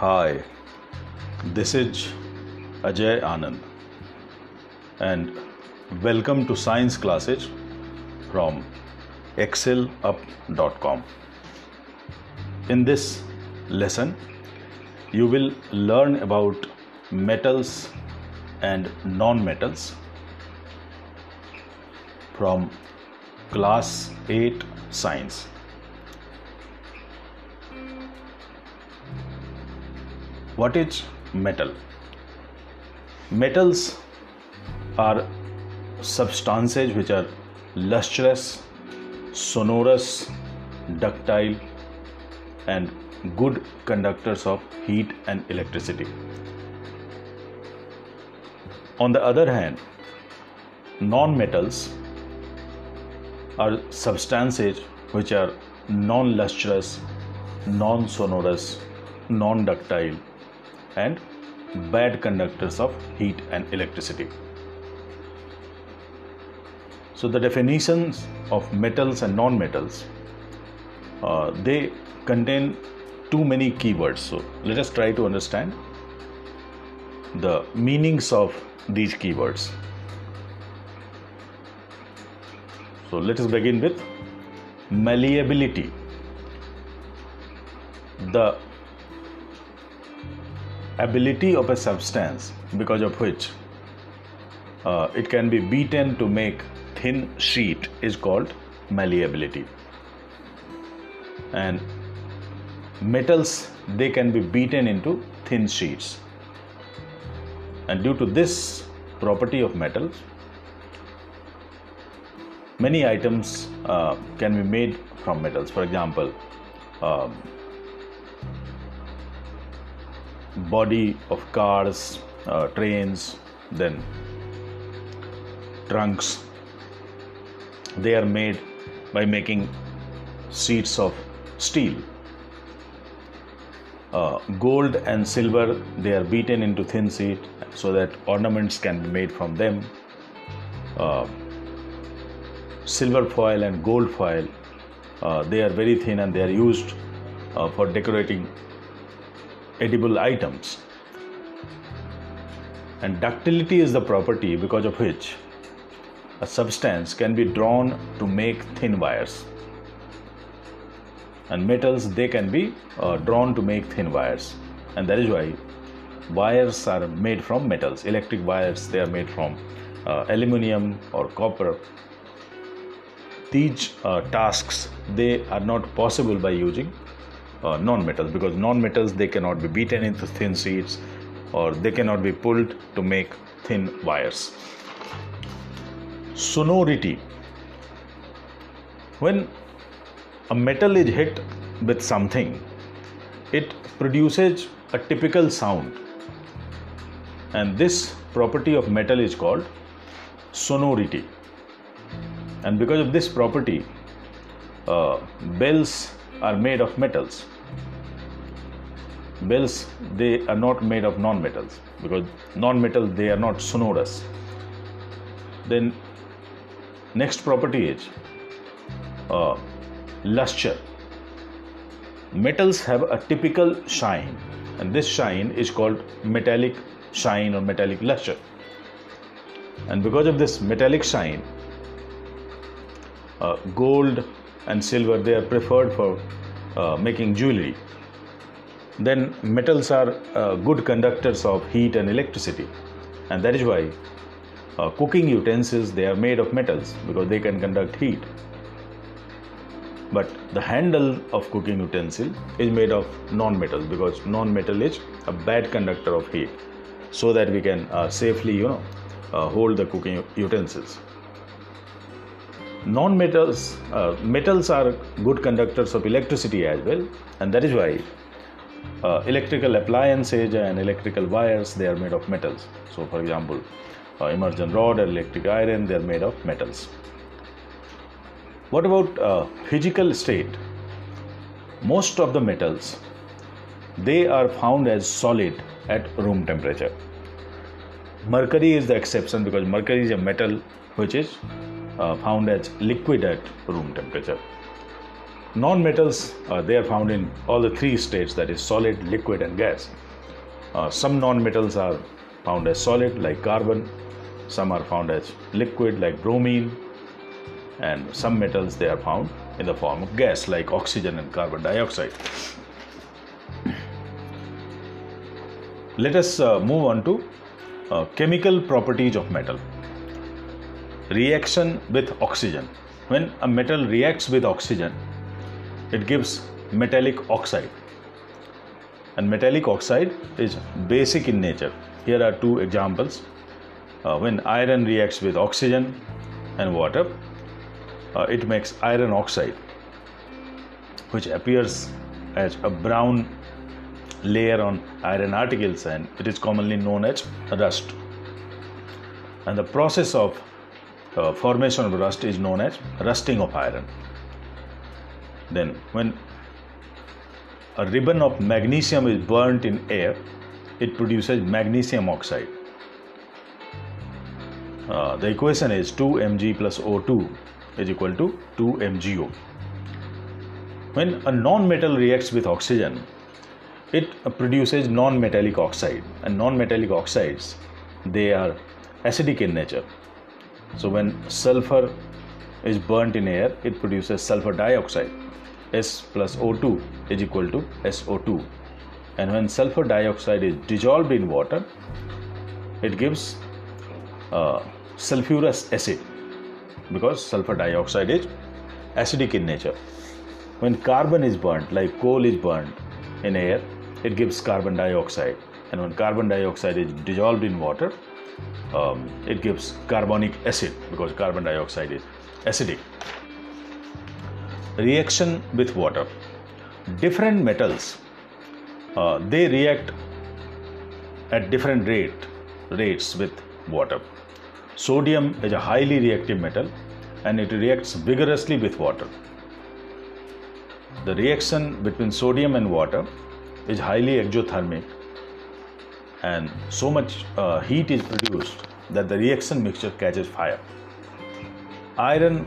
Hi, this is Ajay Anand, and welcome to science classes from excellup.com. In this lesson, you will learn about metals and non metals from class 8 science. What is metal? Metals are substances which are lustrous, sonorous, ductile, and good conductors of heat and electricity. On the other hand, non metals are substances which are non lustrous, non sonorous, non ductile, and bad conductors of heat and electricity. So the definitions of metals and non-metals uh, they contain too many keywords. So let us try to understand the meanings of these keywords. So let us begin with malleability. The ability of a substance because of which uh, it can be beaten to make thin sheet is called malleability. And metals they can be beaten into thin sheets. And due to this property of metals many items uh, can be made from metals. For example um, body of cars, uh, trains, then trunks. They are made by making sheets of steel. Uh, gold and silver they are beaten into thin sheet so that ornaments can be made from them. Uh, silver foil and gold foil uh, they are very thin and they are used uh, for decorating edible items. And ductility is the property because of which a substance can be drawn to make thin wires. And metals they can be uh, drawn to make thin wires. And that is why wires are made from metals. Electric wires they are made from uh, aluminium or copper. These uh, tasks they are not possible by using uh, non-metals because non-metals they cannot be beaten into thin sheets or they cannot be pulled to make thin wires. Sonority. When a metal is hit with something it produces a typical sound. And this property of metal is called sonority. And because of this property uh, bells are made of metals. Bells they are not made of non-metals because non-metals they are not sonorous. Then next property is uh, luster. Metals have a typical shine and this shine is called metallic shine or metallic luster. And because of this metallic shine uh, gold and silver they are preferred for uh, making jewelry. Then metals are uh, good conductors of heat and electricity. And that is why uh, cooking utensils they are made of metals because they can conduct heat. But the handle of cooking utensil is made of non-metal because non-metal is a bad conductor of heat. So that we can uh, safely you know uh, hold the cooking utensils non-metals uh, metals are good conductors of electricity as well and that is why uh, electrical appliances and electrical wires they are made of metals. So for example uh, immersion rod or electric iron they are made of metals. What about uh, physical state? Most of the metals they are found as solid at room temperature. Mercury is the exception because mercury is a metal which is uh, found as liquid at room temperature. Non-metals uh, they are found in all the three states that is solid liquid and gas. Uh, some non-metals are found as solid like carbon. Some are found as liquid like bromine. And some metals they are found in the form of gas like oxygen and carbon dioxide. Let us uh, move on to uh, chemical properties of metal reaction with oxygen. When a metal reacts with oxygen it gives metallic oxide. And metallic oxide is basic in nature. Here are two examples. Uh, when iron reacts with oxygen and water uh, it makes iron oxide which appears as a brown layer on iron articles and it is commonly known as rust. And the process of uh, formation of rust is known as rusting of iron then, when a ribbon of magnesium is burnt in air, it produces magnesium oxide. Uh, the equation is 2 Mg plus O2 is equal to 2 MgO. When a non-metal reacts with oxygen, it produces non-metallic oxide and non-metallic oxides they are acidic in nature. So when sulfur is burnt in air, it produces sulfur dioxide. S plus O2 is equal to SO2 and when sulfur dioxide is dissolved in water it gives uh, sulfurous acid. Because sulfur dioxide is acidic in nature. When carbon is burnt like coal is burnt in air it gives carbon dioxide. And when carbon dioxide is dissolved in water um, it gives carbonic acid because carbon dioxide is acidic. Reaction with water. Different metals uh, they react at different rate rates with water. Sodium is a highly reactive metal and it reacts vigorously with water. The reaction between sodium and water is highly exothermic and so much uh, heat is produced that the reaction mixture catches fire iron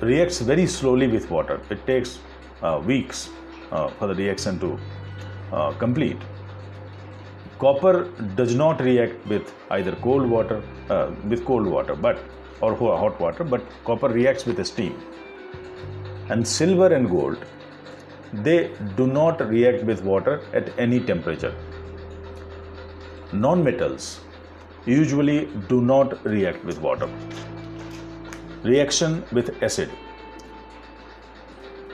reacts very slowly with water. It takes uh, weeks uh, for the reaction to uh, complete. Copper does not react with either cold water, uh, with cold water, but or hot water, but copper reacts with steam. And silver and gold, they do not react with water at any temperature. Non-metals usually do not react with water. Reaction with acid.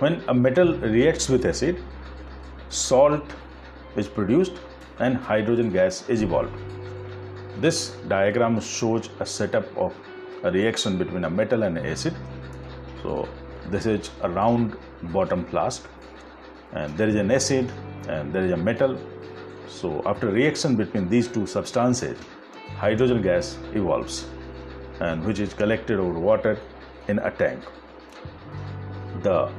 When a metal reacts with acid, salt is produced and hydrogen gas is evolved. This diagram shows a setup of a reaction between a metal and acid. So, this is a round bottom flask, and there is an acid and there is a metal. So, after reaction between these two substances, hydrogen gas evolves and which is collected over water in a tank. The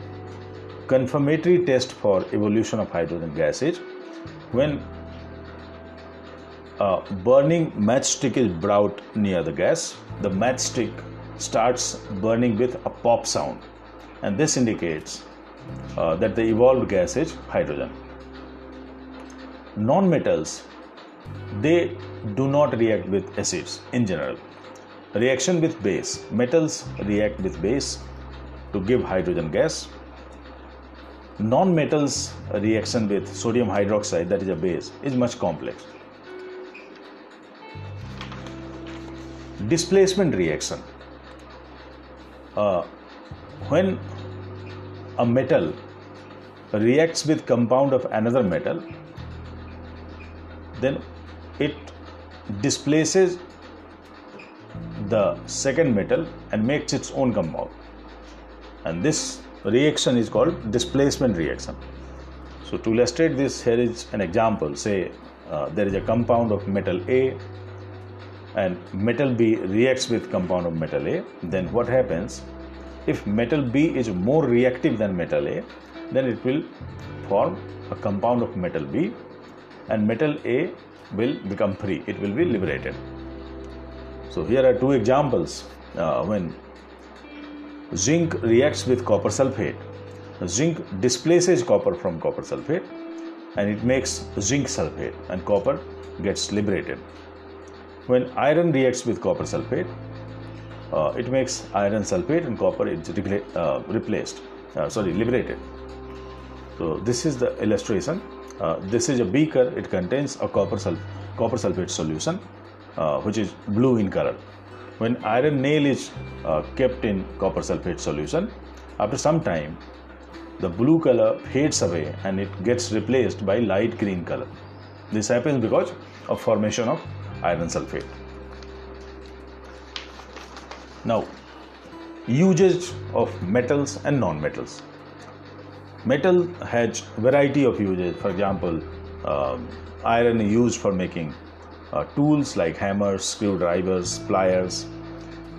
confirmatory test for evolution of hydrogen gas is when a burning matchstick is brought near the gas, the matchstick starts burning with a pop sound, and this indicates uh, that the evolved gas is hydrogen. Non-metals they do not react with acids in general Reaction with base. Metals react with base to give hydrogen gas. Non-metals reaction with sodium hydroxide, that is a base, is much complex. Displacement reaction. Uh, when a metal reacts with compound of another metal, then it displaces the second metal and makes its own compound. And this reaction is called displacement reaction. So to illustrate this, here is an example. Say uh, there is a compound of metal A and metal B reacts with compound of metal A. Then what happens? If metal B is more reactive than metal A, then it will form a compound of metal B and metal A will become free. It will be liberated. So here are two examples uh, when zinc reacts with copper sulfate zinc displaces copper from copper sulfate and it makes zinc sulfate and copper gets liberated. When iron reacts with copper sulfate, uh, it makes iron sulfate and copper is repla- uh, replaced, uh, sorry, liberated. So this is the illustration. Uh, this is a beaker. It contains a copper, sul- copper sulfate solution, uh, which is blue in color. When iron nail is uh, kept in copper sulfate solution, after some time, the blue color fades away and it gets replaced by light green color. This happens because of formation of iron sulfate. Now, usage of metals and non-metals. Metal has variety of uses. For example, um, iron is used for making uh, tools like hammers, screwdrivers, pliers,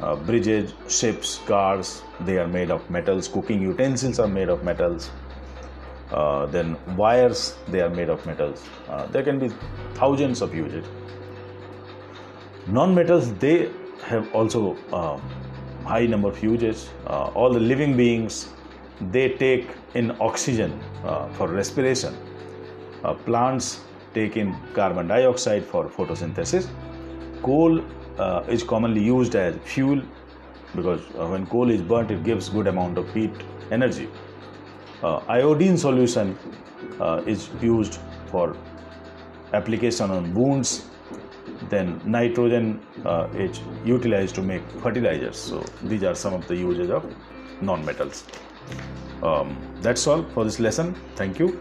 uh, bridges, ships, cars. They are made of metals. Cooking utensils are made of metals. Uh, then wires, they are made of metals. Uh, there can be thousands of uses. Non-metals, they have also uh, high number of uses. Uh, all the living beings, they take in oxygen uh, for respiration. Uh, plants take in carbon dioxide for photosynthesis. Coal uh, is commonly used as fuel because uh, when coal is burnt, it gives good amount of heat energy. Uh, iodine solution uh, is used for application on wounds. Then nitrogen is utilized to make fertilizers. So these are some of the uses of non-metals. Um, that's all for this lesson. Thank you.